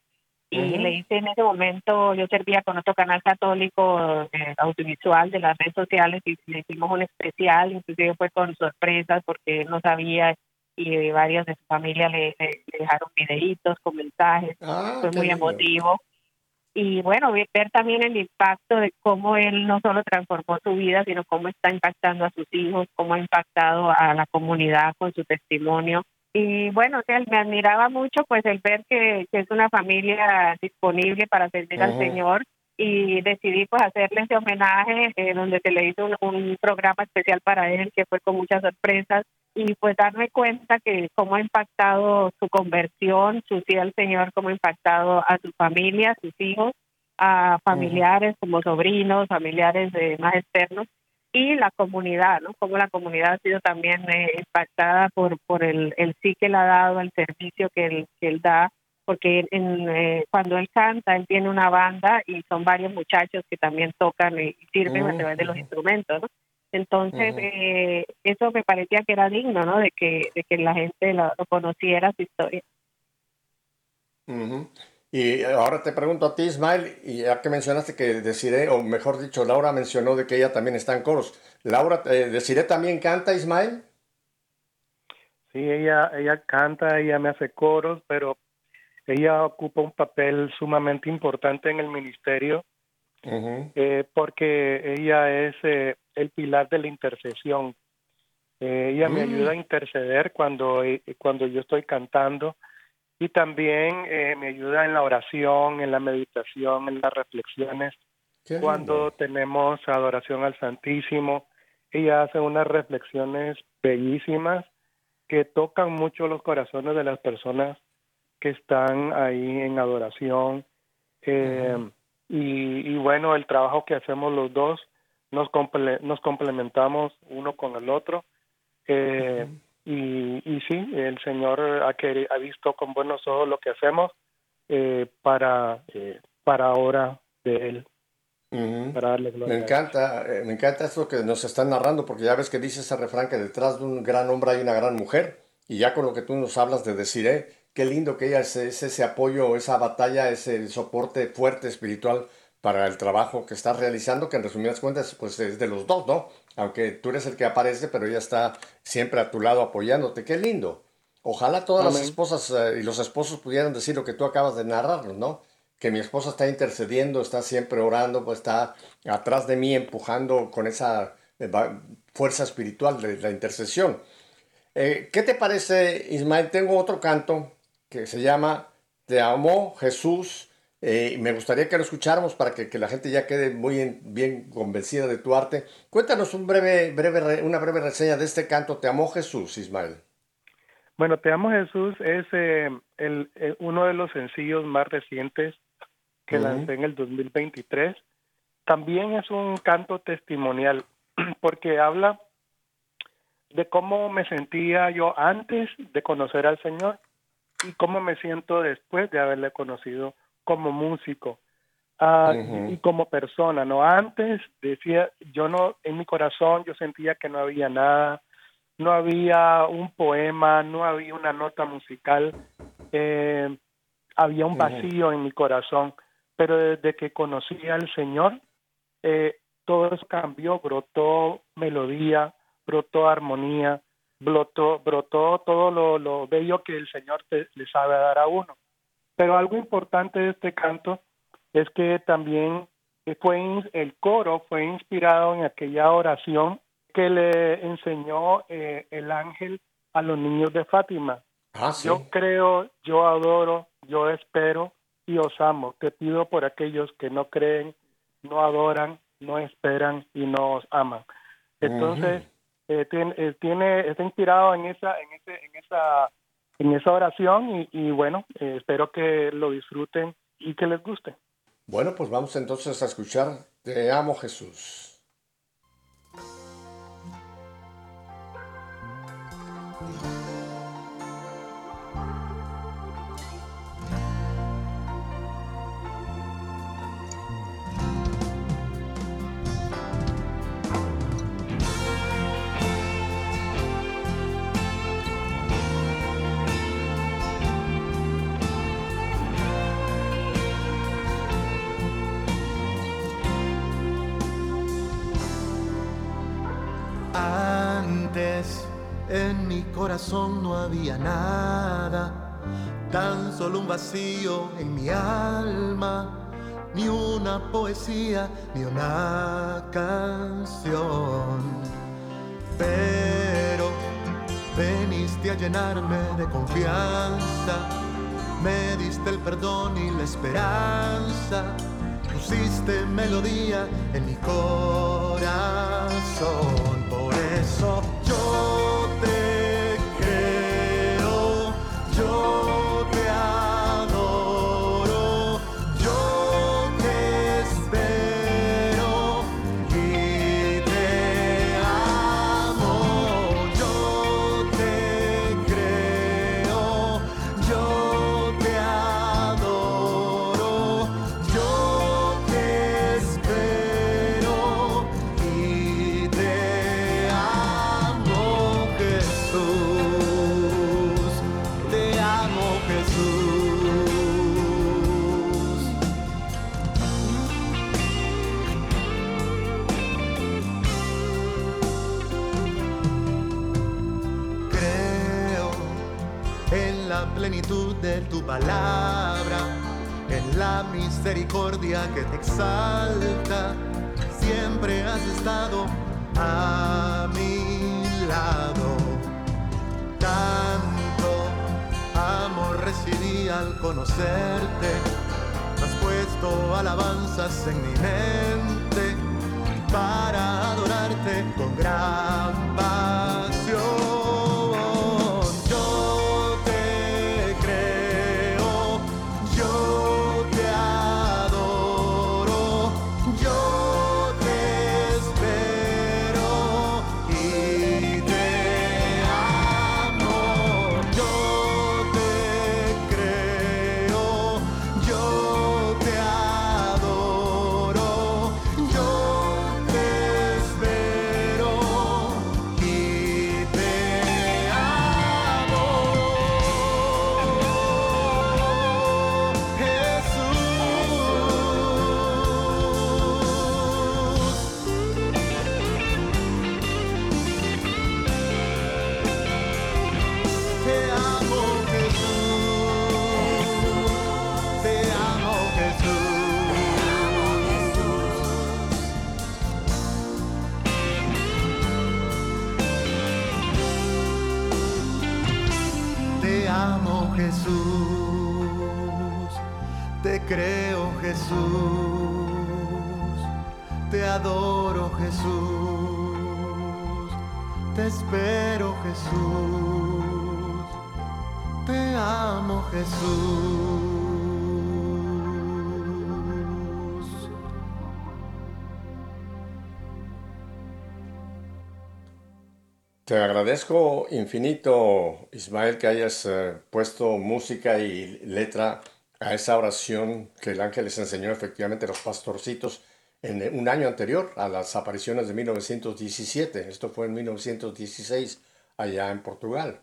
y le hice en ese momento, yo servía con otro canal católico eh, audiovisual de las redes sociales y le hicimos un especial, inclusive fue con sorpresas porque él no sabía y varios de su familia le, dejaron videitos con mensajes, ah, fue muy emotivo. Y bueno, ver también el impacto de cómo él no solo transformó su vida, sino cómo está impactando a sus hijos, cómo ha impactado a la comunidad con su testimonio Y bueno, o sea, me admiraba mucho pues el ver que, que es una familia disponible para servir al. Señor y decidí pues hacerle ese homenaje eh, donde se le hizo un, un programa especial para él que fue con muchas sorpresas y pues darme cuenta que cómo ha impactado su conversión, su sí al Señor, cómo ha impactado a su familia, a sus hijos, a familiares como sobrinos, familiares de más externos y la comunidad, ¿no? Cómo la comunidad ha sido también eh, impactada por por el, el sí que él ha dado, el servicio que él, que él da, porque en, eh, cuando él canta, él tiene una banda y son varios muchachos que también tocan y sirven a través de los instrumentos, ¿no? Entonces, eh, eso me parecía que era digno, ¿no? De que, de que la gente lo, lo conociera, su historia. Ujú. Y ahora te pregunto a ti, Ismael, y ya que mencionaste que Desiree, o mejor dicho, Laura mencionó de que ella también está en coros. Laura, eh, ¿Desiree también canta, Ismael? Sí, ella, ella canta, ella me hace coros, pero ella ocupa un papel sumamente importante en el ministerio Ujú. eh, porque ella es eh, el pilar de la intercesión. Eh, ella me Mm. ayuda a interceder cuando, eh, cuando yo estoy cantando y también eh, me ayuda en la oración, en la meditación, en las reflexiones. Qué lindo. Cuando tenemos adoración al Santísimo, ella hace unas reflexiones bellísimas que tocan mucho los corazones de las personas que están ahí en adoración. Eh, y, y bueno, el trabajo que hacemos los dos, nos, comple- nos complementamos uno con el otro. Eh, y, y sí, el Señor ha, queri- ha visto con buenos ojos lo que hacemos eh, para, eh, para ahora de Él, para darle gloria. Me encanta, eh, me encanta esto que nos están narrando, porque ya ves que dice ese refrán que detrás de un gran hombre hay una gran mujer, y ya con lo que tú nos hablas de Desiree, qué lindo que ella es, es ese apoyo, esa batalla, ese soporte fuerte espiritual para el trabajo que estás realizando, que en resumidas cuentas, pues es de los dos, ¿no? Aunque tú eres el que aparece, pero ella está siempre a tu lado apoyándote, qué lindo. Ojalá todas las esposas eh, y los esposos pudieran decir lo que tú acabas de narrarnos, ¿no? Que mi esposa está intercediendo, está siempre orando, pues está atrás de mí empujando con esa eh, fuerza espiritual de la intercesión. Eh, ¿qué te parece, Ismael? Tengo otro canto que se llama Te amo Jesús. Eh, me gustaría que lo escucháramos para que, que la gente ya quede muy en- bien convencida de tu arte. Cuéntanos un breve, breve, re- una breve reseña de este canto Te amo Jesús, Ismael. Bueno, Te amo Jesús es eh, el, el- uno de los sencillos más recientes que Ujú. lancé en el 2023. También es un canto testimonial porque habla de cómo me sentía yo antes de conocer al Señor y cómo me siento después de haberle conocido como músico ah, y, y como persona. No antes decía yo no en mi corazón yo sentía que no había nada, no había un poema, no había una nota musical, eh, había un vacío en mi corazón. Pero desde que conocí al Señor, eh, todo eso cambió, brotó melodía, brotó armonía, brotó, brotó todo lo, lo bello que el Señor te- le sabe dar a uno. Pero algo importante de este canto es que también fue el coro fue inspirado en aquella oración que le enseñó eh, el ángel a los niños de Fátima. Ah, sí. Yo creo, yo adoro, yo espero y os amo. Te pido por aquellos que no creen, no adoran, no esperan y no os aman. Entonces, eh, tiene, eh, tiene- está inspirado en esa, en ese, en esa, en esa oración y, bueno, eh, espero que lo disfruten y que les guste. Bueno, pues vamos entonces a escuchar Te amo Jesús. En mi corazón no había nada, tan solo un vacío en mi alma, ni una poesía, ni una canción. Pero veniste a llenarme de confianza, me diste el perdón y la esperanza, pusiste melodía en mi corazón, por eso de tu palabra, en la misericordia que te exalta. Siempre has estado a mi lado. Tanto amor recibí al conocerte. Has puesto alabanzas en mi mente para adorarte con gran Te adoro Jesús, te espero Jesús, te amo Jesús. Te agradezco infinito, Ismael, que hayas eh, puesto música y letra a esa oración que el ángel les enseñó efectivamente a los pastorcitos en un año anterior a las apariciones de 1917. Esto fue en 1916 allá en Portugal.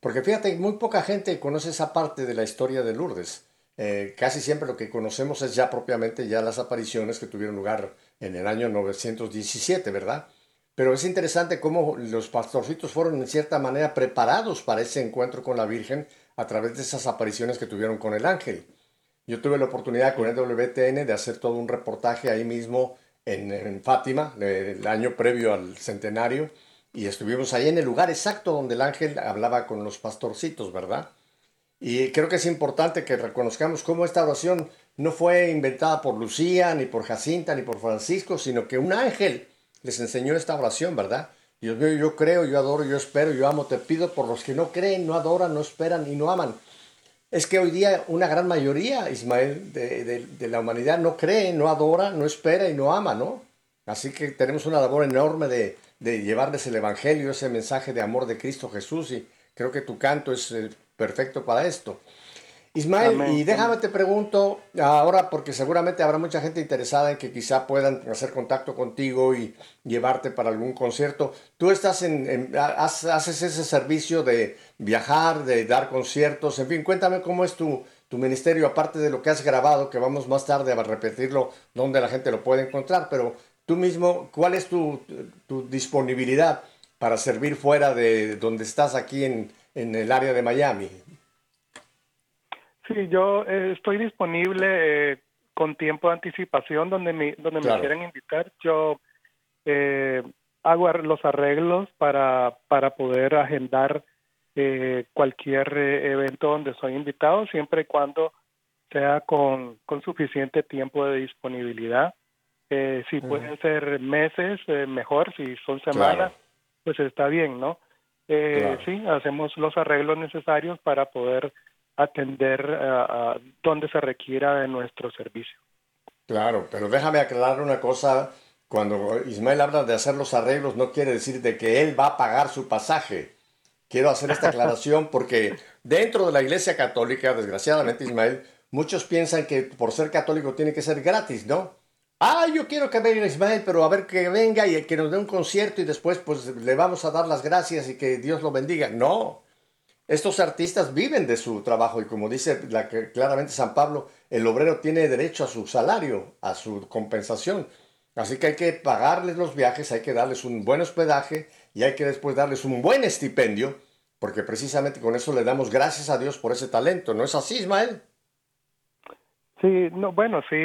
Porque fíjate, muy poca gente conoce esa parte de la historia de Lourdes. Eh, casi siempre lo que conocemos es ya propiamente ya las apariciones que tuvieron lugar en el año 917, ¿verdad? Pero es interesante cómo los pastorcitos fueron en cierta manera preparados para ese encuentro con la Virgen a través de esas apariciones que tuvieron con el ángel. Yo tuve la oportunidad con el WTN de hacer todo un reportaje ahí mismo en, Fátima, el año previo al centenario, y estuvimos ahí en el lugar exacto donde el ángel hablaba con los pastorcitos, ¿verdad? Y creo que es importante que reconozcamos cómo esta oración no fue inventada por Lucía, ni por Jacinta, ni por Francisco, sino que un ángel les enseñó esta oración, ¿verdad? Dios mío, yo creo, yo adoro, yo espero, yo amo, te pido por los que no creen, no adoran, no esperan y no aman. Es que hoy día una gran mayoría, Ismael, de, de- de la humanidad no cree, no adora, no espera y no ama, ¿no? Así que tenemos una labor enorme de, de llevarles el Evangelio, ese mensaje de amor de Cristo Jesús y creo que tu canto es eh, perfecto para esto. Ismael, Amén. y déjame te pregunto ahora, porque seguramente habrá mucha gente interesada en que quizá puedan hacer contacto contigo y llevarte para algún concierto. Tú estás en, en- ha- haces ese servicio de viajar, de dar conciertos, en fin, cuéntame cómo es tu, tu ministerio, aparte de lo que has grabado, que vamos más tarde a repetirlo, donde la gente lo puede encontrar, pero tú mismo, ¿cuál es tu, tu disponibilidad para servir fuera de donde estás aquí en, en el área de Miami? Sí, yo eh, estoy disponible eh, con tiempo de anticipación donde me, donde Claro. me quieran invitar. Yo eh, hago los arreglos para, para poder agendar eh, cualquier eh, evento donde soy invitado, siempre y cuando sea con, con suficiente tiempo de disponibilidad. Eh, si pueden ser meses, mejor, si son semanas, pues está bien, ¿no? Sí, hacemos los arreglos necesarios para poder atender a donde se requiera de nuestro servicio. Claro, pero déjame aclarar una cosa. Cuando Ismael habla de hacer los arreglos, no quiere decir de que él va a pagar su pasaje. Quiero hacer esta aclaración porque dentro de la Iglesia Católica, desgraciadamente Ismael, muchos piensan que por ser católico tiene que ser gratis, ¿no? Ah, yo quiero que venga Ismael, pero a ver que venga y que nos dé un concierto y después pues le vamos a dar las gracias y que Dios lo bendiga. No, estos artistas viven de su trabajo y como dice la, claramente San Pablo, el obrero tiene derecho a su salario, a su compensación. Así que hay que pagarles los viajes, hay que darles un buen hospedaje y hay que después darles un buen estipendio, porque precisamente con eso le damos gracias a Dios por ese talento. ¿No es así, Ismael? Sí, no, bueno, sí,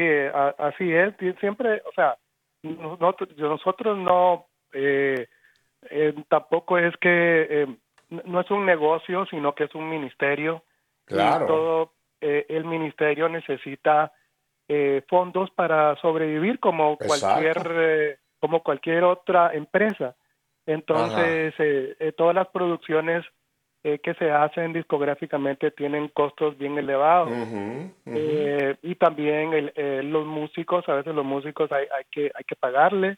así es. Siempre, o sea, nosotros, no, eh, eh, tampoco es que eh, no es un negocio, sino que es un ministerio. Claro. Y todo eh, el ministerio necesita eh, fondos para sobrevivir como cualquier como cualquier otra empresa. Entonces, todas las producciones que se hacen discográficamente tienen costos bien elevados. y también los músicos, a veces los músicos hay, hay que hay que pagarles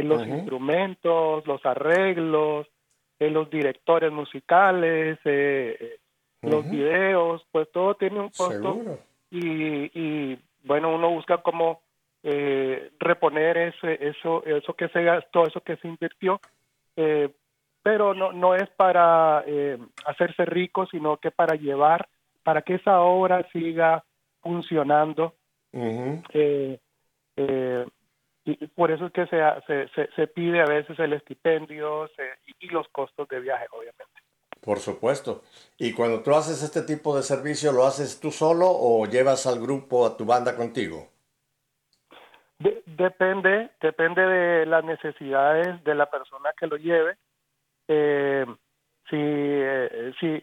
los instrumentos, los arreglos, eh, los directores musicales, eh, eh, los videos, pues todo tiene un costo. Y, bueno, uno busca cómo reponer ese, eso, eso que se gastó, eso que se invirtió, pero no, no es para hacerse rico, sino que para llevar, para que esa obra siga funcionando y por eso es que se, se, se, pide a veces el estipendio y los costos de viaje, obviamente. Por supuesto. Y cuando tú haces este tipo de servicio, ¿lo haces tú solo o llevas al grupo, a tu banda contigo? Depende, depende de las necesidades de la persona que lo lleve. Eh, si, eh, si,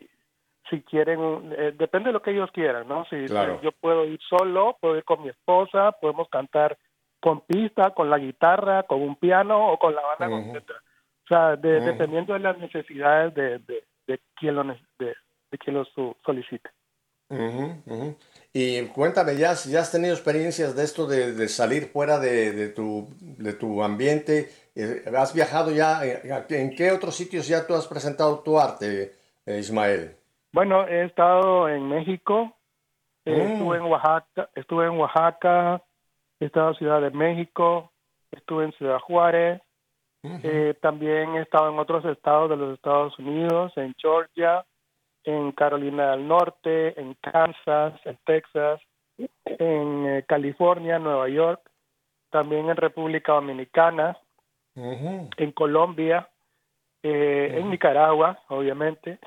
si quieren, eh, depende de lo que ellos quieran, ¿no? Si, yo puedo ir solo, puedo ir con mi esposa, podemos cantar con pista, con la guitarra, con un piano o con la banda completa. O sea, dependiendo de las necesidades de, de, quien lo, de, quien lo solicite. Y cuéntame, ¿ya, ¿ya has tenido experiencias de esto de, salir fuera de, tu, de tu ambiente? Eh, ¿Has viajado ya? Eh, ¿En qué otros sitios ya tú has presentado tu arte, eh, Ismael? Bueno, he estado en México, mm. estuve en Oaxaca, estuve en Oaxaca, he estado en Ciudad de México, estuve en Ciudad Juárez, eh, también he estado en otros estados de los Estados Unidos, en Georgia, en Carolina del Norte, en Kansas, en Texas, en eh, California, Nueva York, también en República Dominicana, en Colombia, eh, en Nicaragua, obviamente.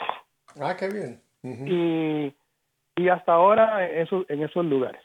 Ah, qué bien. y, y hasta ahora en esos, en esos lugares.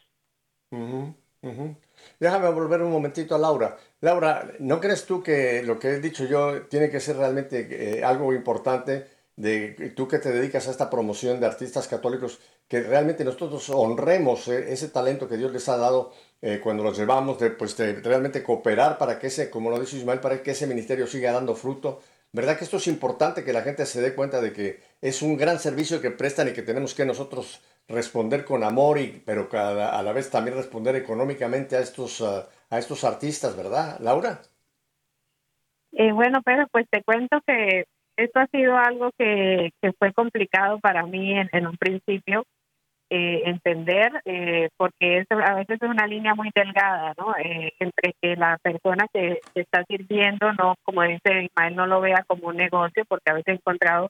Déjame volver un momentito a Laura. Laura, ¿no crees tú que lo que he dicho yo tiene que ser realmente eh, algo importante de tú que te dedicas a esta promoción de artistas católicos, que realmente nosotros honremos eh, ese talento que Dios les ha dado eh, cuando los llevamos, de, pues, realmente cooperar para que ese, como lo dice Ismael, para que ese ministerio siga dando fruto? ¿Verdad que esto es importante que la gente se dé cuenta de que es un gran servicio que prestan y que tenemos que nosotros responder con amor, y, pero a la vez también responder económicamente a estos, ah, a estos artistas, ¿verdad, Laura? Eh, bueno, pero pues te cuento que esto ha sido algo que, fue complicado para mí en, un principio eh, entender, eh, porque a veces es una línea muy delgada, ¿no? Eh, entre que la persona que, que está sirviendo, no, como dice Ismael, no lo vea como un negocio, porque a veces he encontrado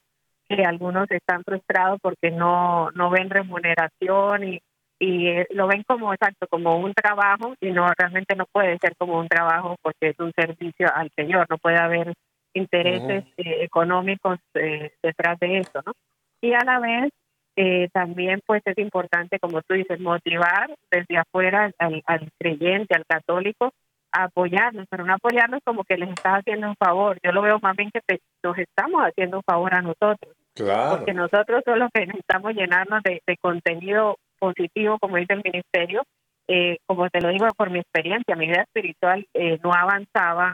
que algunos están frustrados porque no, no ven remuneración y, y eh, lo ven como exacto, como un trabajo y no realmente no puede ser como un trabajo porque es un servicio al Señor, no puede haber intereses eh, económicos eh, detrás de eso, ¿no? Y a la vez también pues es importante, como tú dices, motivar desde afuera al, al creyente, al católico, apoyarnos, pero no apoyarnos como que les estás haciendo un favor. Yo lo veo más bien que nos estamos haciendo un favor a nosotros. Claro. Porque nosotros son los que necesitamos llenarnos de, contenido positivo, como dice el ministerio. Eh, como te lo digo por mi experiencia, mi vida espiritual eh, no avanzaba,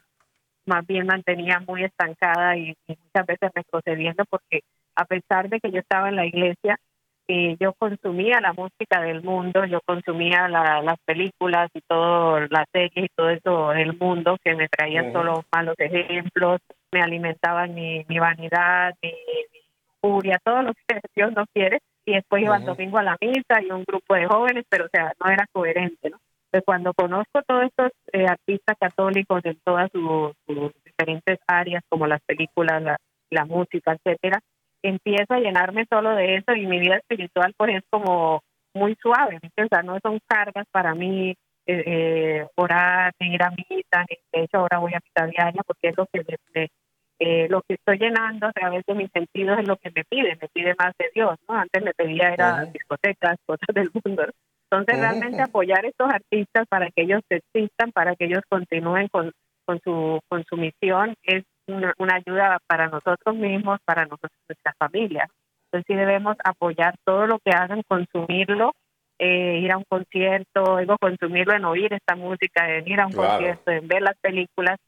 más bien mantenía muy estancada y, y muchas veces retrocediendo porque a pesar de que yo estaba en la iglesia, eh, yo consumía la música del mundo, yo consumía las películas y todas las series y todo eso del mundo que me traían solo malos ejemplos, me alimentaban mi, vanidad, mi, furia, todo lo que Dios no quiere. Y después iba el domingo a la misa y un grupo de jóvenes, pero o sea, no era coherente, ¿no? Entonces, cuando conozco todos estos eh, artistas católicos en todas sus, diferentes áreas, como las películas, la, la música, etcétera, empiezo a llenarme solo de eso y mi vida espiritual pues es como muy suave, o sea, no son cargas para mí eh, eh, orar, ir a misa, de hecho ahora voy a misa diaria porque es lo que eh, lo que estoy llenando a través de mis sentidos es lo que me pide, me pide más de Dios, ¿no? Antes me pedía era discotecas, cosas del mundo. Entonces realmente apoyar a estos artistas para que ellos existan, para que ellos continúen con, con su con su misión es una, ayuda para nosotros mismos, para nosotros, nuestra familia. Entonces sí debemos apoyar todo lo que hagan, consumirlo, eh, ir a un concierto, digo, consumirlo en oír esta música, en ir a un concierto, en ver las películas.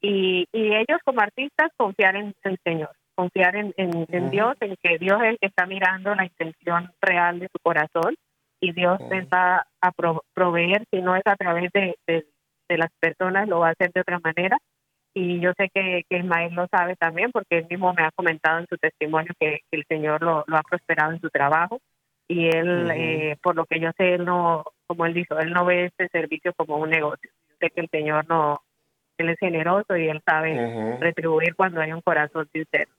Y, y ellos como artistas confiar en el Señor, confiar en, en, Dios, en que Dios es el que está mirando la intención real de su corazón y Dios les va a proveer, si no es a través de, de, de las personas, lo va a hacer de otra manera. Y yo sé que, que, Ismael lo sabe también porque él mismo me ha comentado en su testimonio que, el Señor lo, ha prosperado en su trabajo. Y él, eh, por lo que yo sé, él no, como él dijo, él no ve este servicio como un negocio. Yo sé que el Señor no, él es generoso y él sabe retribuir cuando hay un corazón sincero.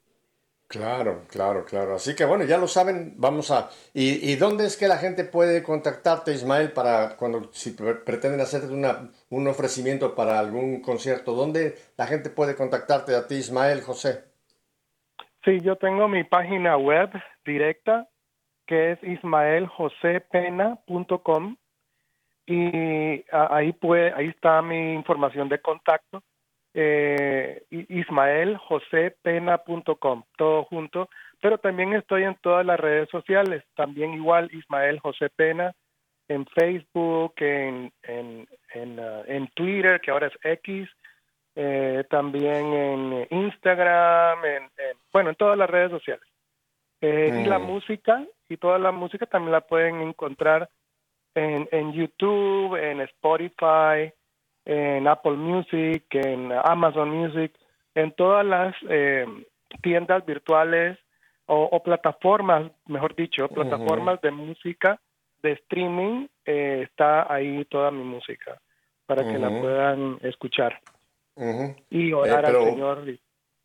Claro, claro, claro. Así que bueno, ya lo saben, vamos a... ¿Y, dónde es que la gente puede contactarte, Ismael, para cuando si pretenden hacer una, un ofrecimiento para algún concierto? ¿Dónde la gente puede contactarte a ti, Ismael, José? Sí, yo tengo mi página web directa, que es ismaeljosepena.com y ahí, puede, ahí está mi información de contacto eh, ismaeljosepena.com, todo junto, pero también estoy en todas las redes sociales, también igual Ismael José Pena, en Facebook, en, en, en, uh, en Twitter, que ahora es X, eh, también en Instagram, en, bueno, en todas las redes sociales. Eh, y la mm. música, y toda la música también la pueden encontrar en, en YouTube, en Spotify, en Apple Music, en Amazon Music, en todas las eh, tiendas virtuales o, plataformas, mejor dicho, plataformas de música, de streaming, eh, está ahí toda mi música para que la puedan escuchar. Y orar eh, al Señor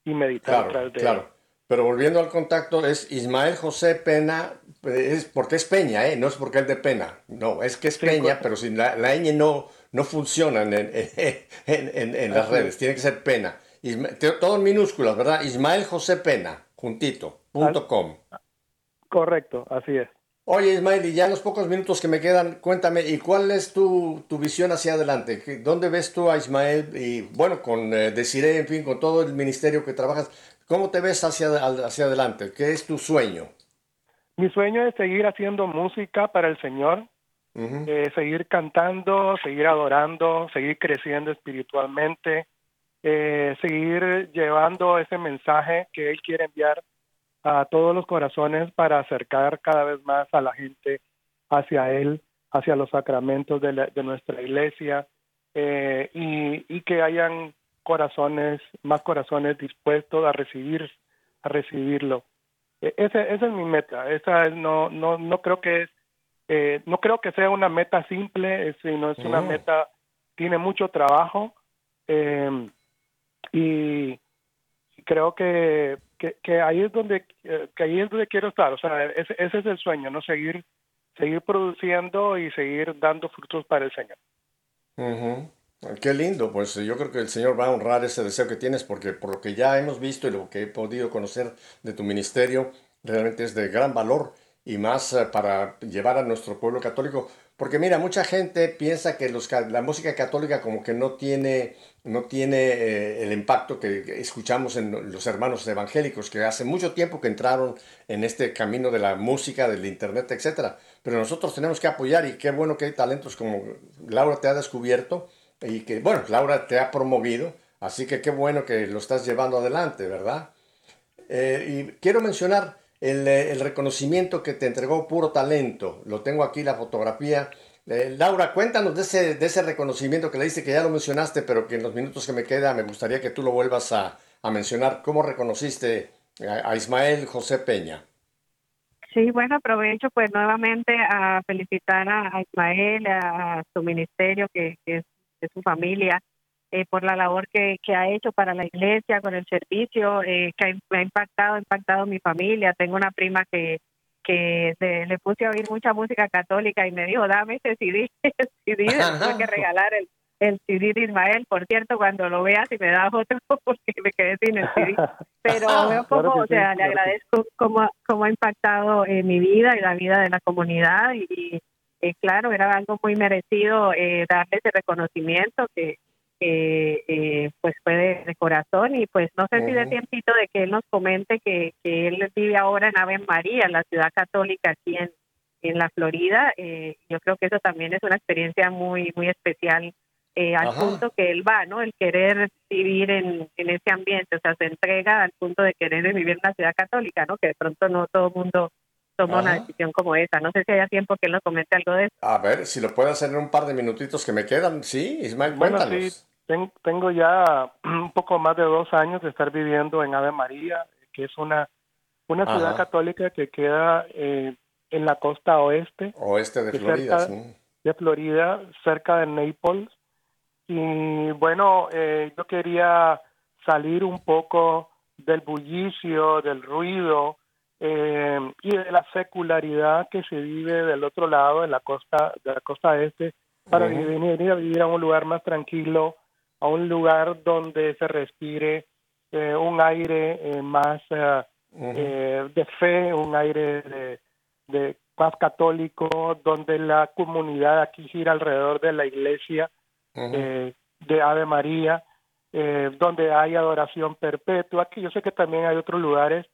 y, meditar claro, claro. Pero volviendo al contacto, es Ismael José Pena, es porque es Peña, ¿eh? no es porque es de Pena, no, es que es Peña, pero sin la, la ñ no, no funcionan en, en, las redes, tiene que ser pena. todo en minúsculas, ¿verdad? Ismael José Pena, juntito, punto com. Correcto, así es. Oye Ismael, y ya en los pocos minutos que me quedan, cuéntame, ¿y cuál es tu, tu visión hacia adelante? ¿Dónde ves tú a Ismael? Y bueno, con eh, Desiree, en fin, con todo el ministerio que trabajas, ¿cómo te ves hacia, hacia adelante? ¿Qué es tu sueño? Mi sueño es seguir haciendo música para el Señor, eh, seguir cantando, seguir adorando, seguir creciendo espiritualmente, eh, seguir llevando ese mensaje que Él quiere enviar a todos los corazones para acercar cada vez más a la gente hacia Él, hacia los sacramentos de, de nuestra iglesia eh, y, que hayan corazones, más corazones dispuestos a recibir, a recibirlo. E, esa es mi meta. Esa no, no, no creo que es eh, no creo que sea una meta simple, sino es una mm. meta, tiene mucho trabajo eh, y creo que, que, ahí es donde eh, que ahí es donde quiero estar, o sea, ese, ese es el sueño, no seguir seguir produciendo y seguir dando frutos para el Señor. Qué lindo, pues yo creo que el Señor va a honrar ese deseo que tienes porque por lo que ya hemos visto y lo que he podido conocer de tu ministerio, realmente es de gran valor y más eh, para llevar a nuestro pueblo católico porque mira, mucha gente piensa que los, la música católica como que no tiene, no tiene eh, el impacto que escuchamos en los hermanos evangélicos, que hace mucho tiempo que entraron en este camino de la música, del internet, etc. Pero nosotros tenemos que apoyar y qué bueno que hay talentos como Laura te ha descubierto y que, bueno, Laura te ha promovido, así que qué bueno que lo estás llevando adelante, ¿verdad? Eh, y quiero mencionar eh, el, reconocimiento que te entregó Puro Talento. Lo tengo aquí, la fotografía. Eh, Laura, cuéntanos de ese, de ese reconocimiento que le diste, que ya lo mencionaste, pero que en los minutos que me queda me gustaría que tú lo vuelvas a, mencionar. ¿Cómo reconociste a, Ismael José Peña? Sí, bueno, aprovecho pues nuevamente a felicitar a, Ismael, a, su ministerio, que, que es su familia, eh, por la labor que, que, ha hecho para la iglesia, con el servicio, eh, que me ha impactado, ha impactado mi familia. Tengo una prima que, que le puse a oír mucha música católica y me dijo, dame ese CD, el CD, tengo que regalar el, el CD de Ismael. Por cierto, cuando lo veas y me das otro, porque me quedé sin el CD. Pero veo como, o sea, le agradezco cómo, cómo ha impactado eh, mi vida y la vida de la comunidad y, claro, era algo muy merecido darle ese reconocimiento que, que eh, pues fue de, corazón y pues no sé si de tiempito de que él nos comente que, que él vive ahora en Ave María, la ciudad católica aquí en, en la Florida. Eh, yo creo que eso también es una experiencia muy muy especial eh, al punto que él va, ¿no? El querer vivir en, en ese ambiente, o sea, se entrega al punto de querer vivir en la ciudad católica, ¿no? Que de pronto no todo el mundo toma una decisión como esa. No sé si haya tiempo que él nos comente algo de eso. A ver, si lo puede hacer en un par de minutitos que me quedan. Sí, Ismael, bueno, cuéntanos. Sí, tengo ya un poco más de dos años de estar viviendo en Ave María, que es una, una ciudad católica que queda eh, en la costa oeste. Oeste de Florida, sí. De Florida, cerca de Naples. Y bueno, eh, yo quería salir un poco del bullicio, del ruido, eh, y de la secularidad que se vive del otro lado, en la costa, de la costa este, para venir a vivir a un lugar más tranquilo, a un lugar donde se respire eh, un aire eh, más de fe, un aire de, de paz católico, donde la comunidad aquí gira alrededor de la iglesia de Ave María, donde hay adoración perpetua. Aquí yo sé que también hay otros lugares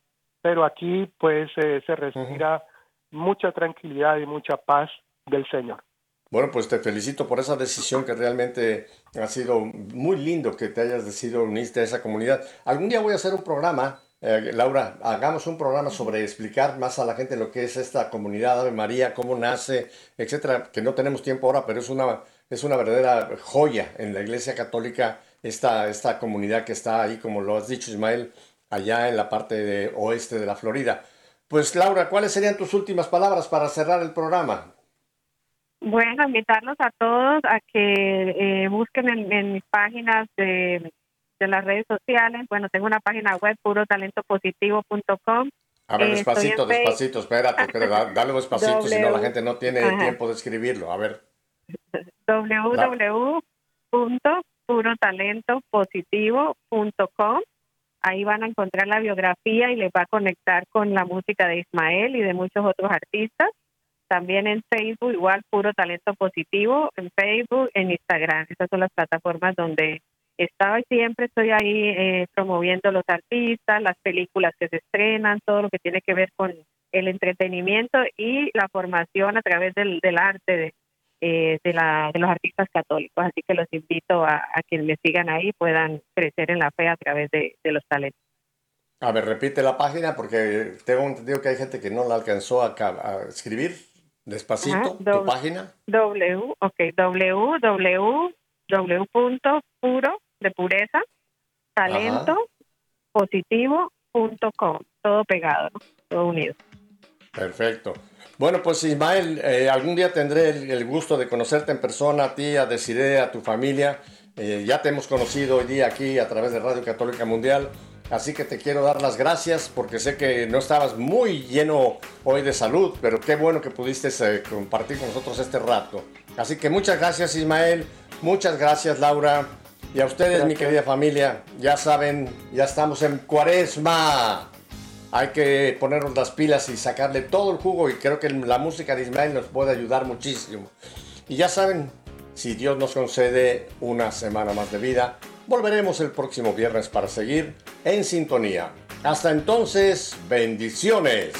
pero aquí pues eh, se respira mucha tranquilidad y mucha paz del Señor. Bueno, pues te felicito por esa decisión que realmente ha sido muy lindo que te hayas decidido unirte a esa comunidad. Algún día voy a hacer un programa, eh, Laura, hagamos un programa sobre explicar más a la gente lo que es esta comunidad Ave María, cómo nace, etcétera, que no tenemos tiempo ahora, pero es una, es una verdadera joya en la Iglesia Católica esta, esta comunidad que está ahí, como lo has dicho Ismael, allá en la parte de oeste de la Florida. Pues Laura, ¿cuáles serían tus últimas palabras para cerrar el programa? Bueno, invitarlos a todos a que eh, busquen en, mis páginas de, las redes sociales. Bueno, tengo una página web, purotalentopositivo.com. A ver, despacito, despacito, espérate, pero dale despacito, si no la gente no tiene tiempo de escribirlo. A ver. www.purotalentopositivo.com Ahí van a encontrar la biografía y les va a conectar con la música de Ismael y de muchos otros artistas. También en Facebook, igual puro talento positivo, en Facebook, en Instagram. Esas son las plataformas donde estaba y siempre estoy ahí eh, promoviendo los artistas, las películas que se estrenan, todo lo que tiene que ver con el entretenimiento y la formación a través del, del arte, de, eh, de, la, de los artistas católicos. Así que los invito a, a que me sigan ahí puedan crecer en la fe a través de, los talentos. A ver, repite la página porque tengo entendido que hay gente que no la alcanzó a, escribir. Despacito, tu página. W, ok, www.puro, de pureza, talento, positivo.com. Todo pegado, todo unido. Perfecto. Bueno, pues Ismael, eh, algún día tendré el, gusto de conocerte en persona, a ti, a Desiree, a tu familia. Eh, ya te hemos conocido hoy día aquí a través de Radio Católica Mundial. Así que te quiero dar las gracias porque sé que no estabas muy lleno hoy de salud, pero qué bueno que pudiste eh, compartir con nosotros este rato. Así que muchas gracias Ismael, muchas gracias Laura y a ustedes mi querida familia. Ya saben, ya estamos en cuaresma. Hay que ponernos las pilas y sacarle todo el jugo y creo que la música de Ismael nos puede ayudar muchísimo. Y ya saben, si Dios nos concede una semana más de vida, volveremos el próximo viernes para seguir en sintonía. Hasta entonces, bendiciones.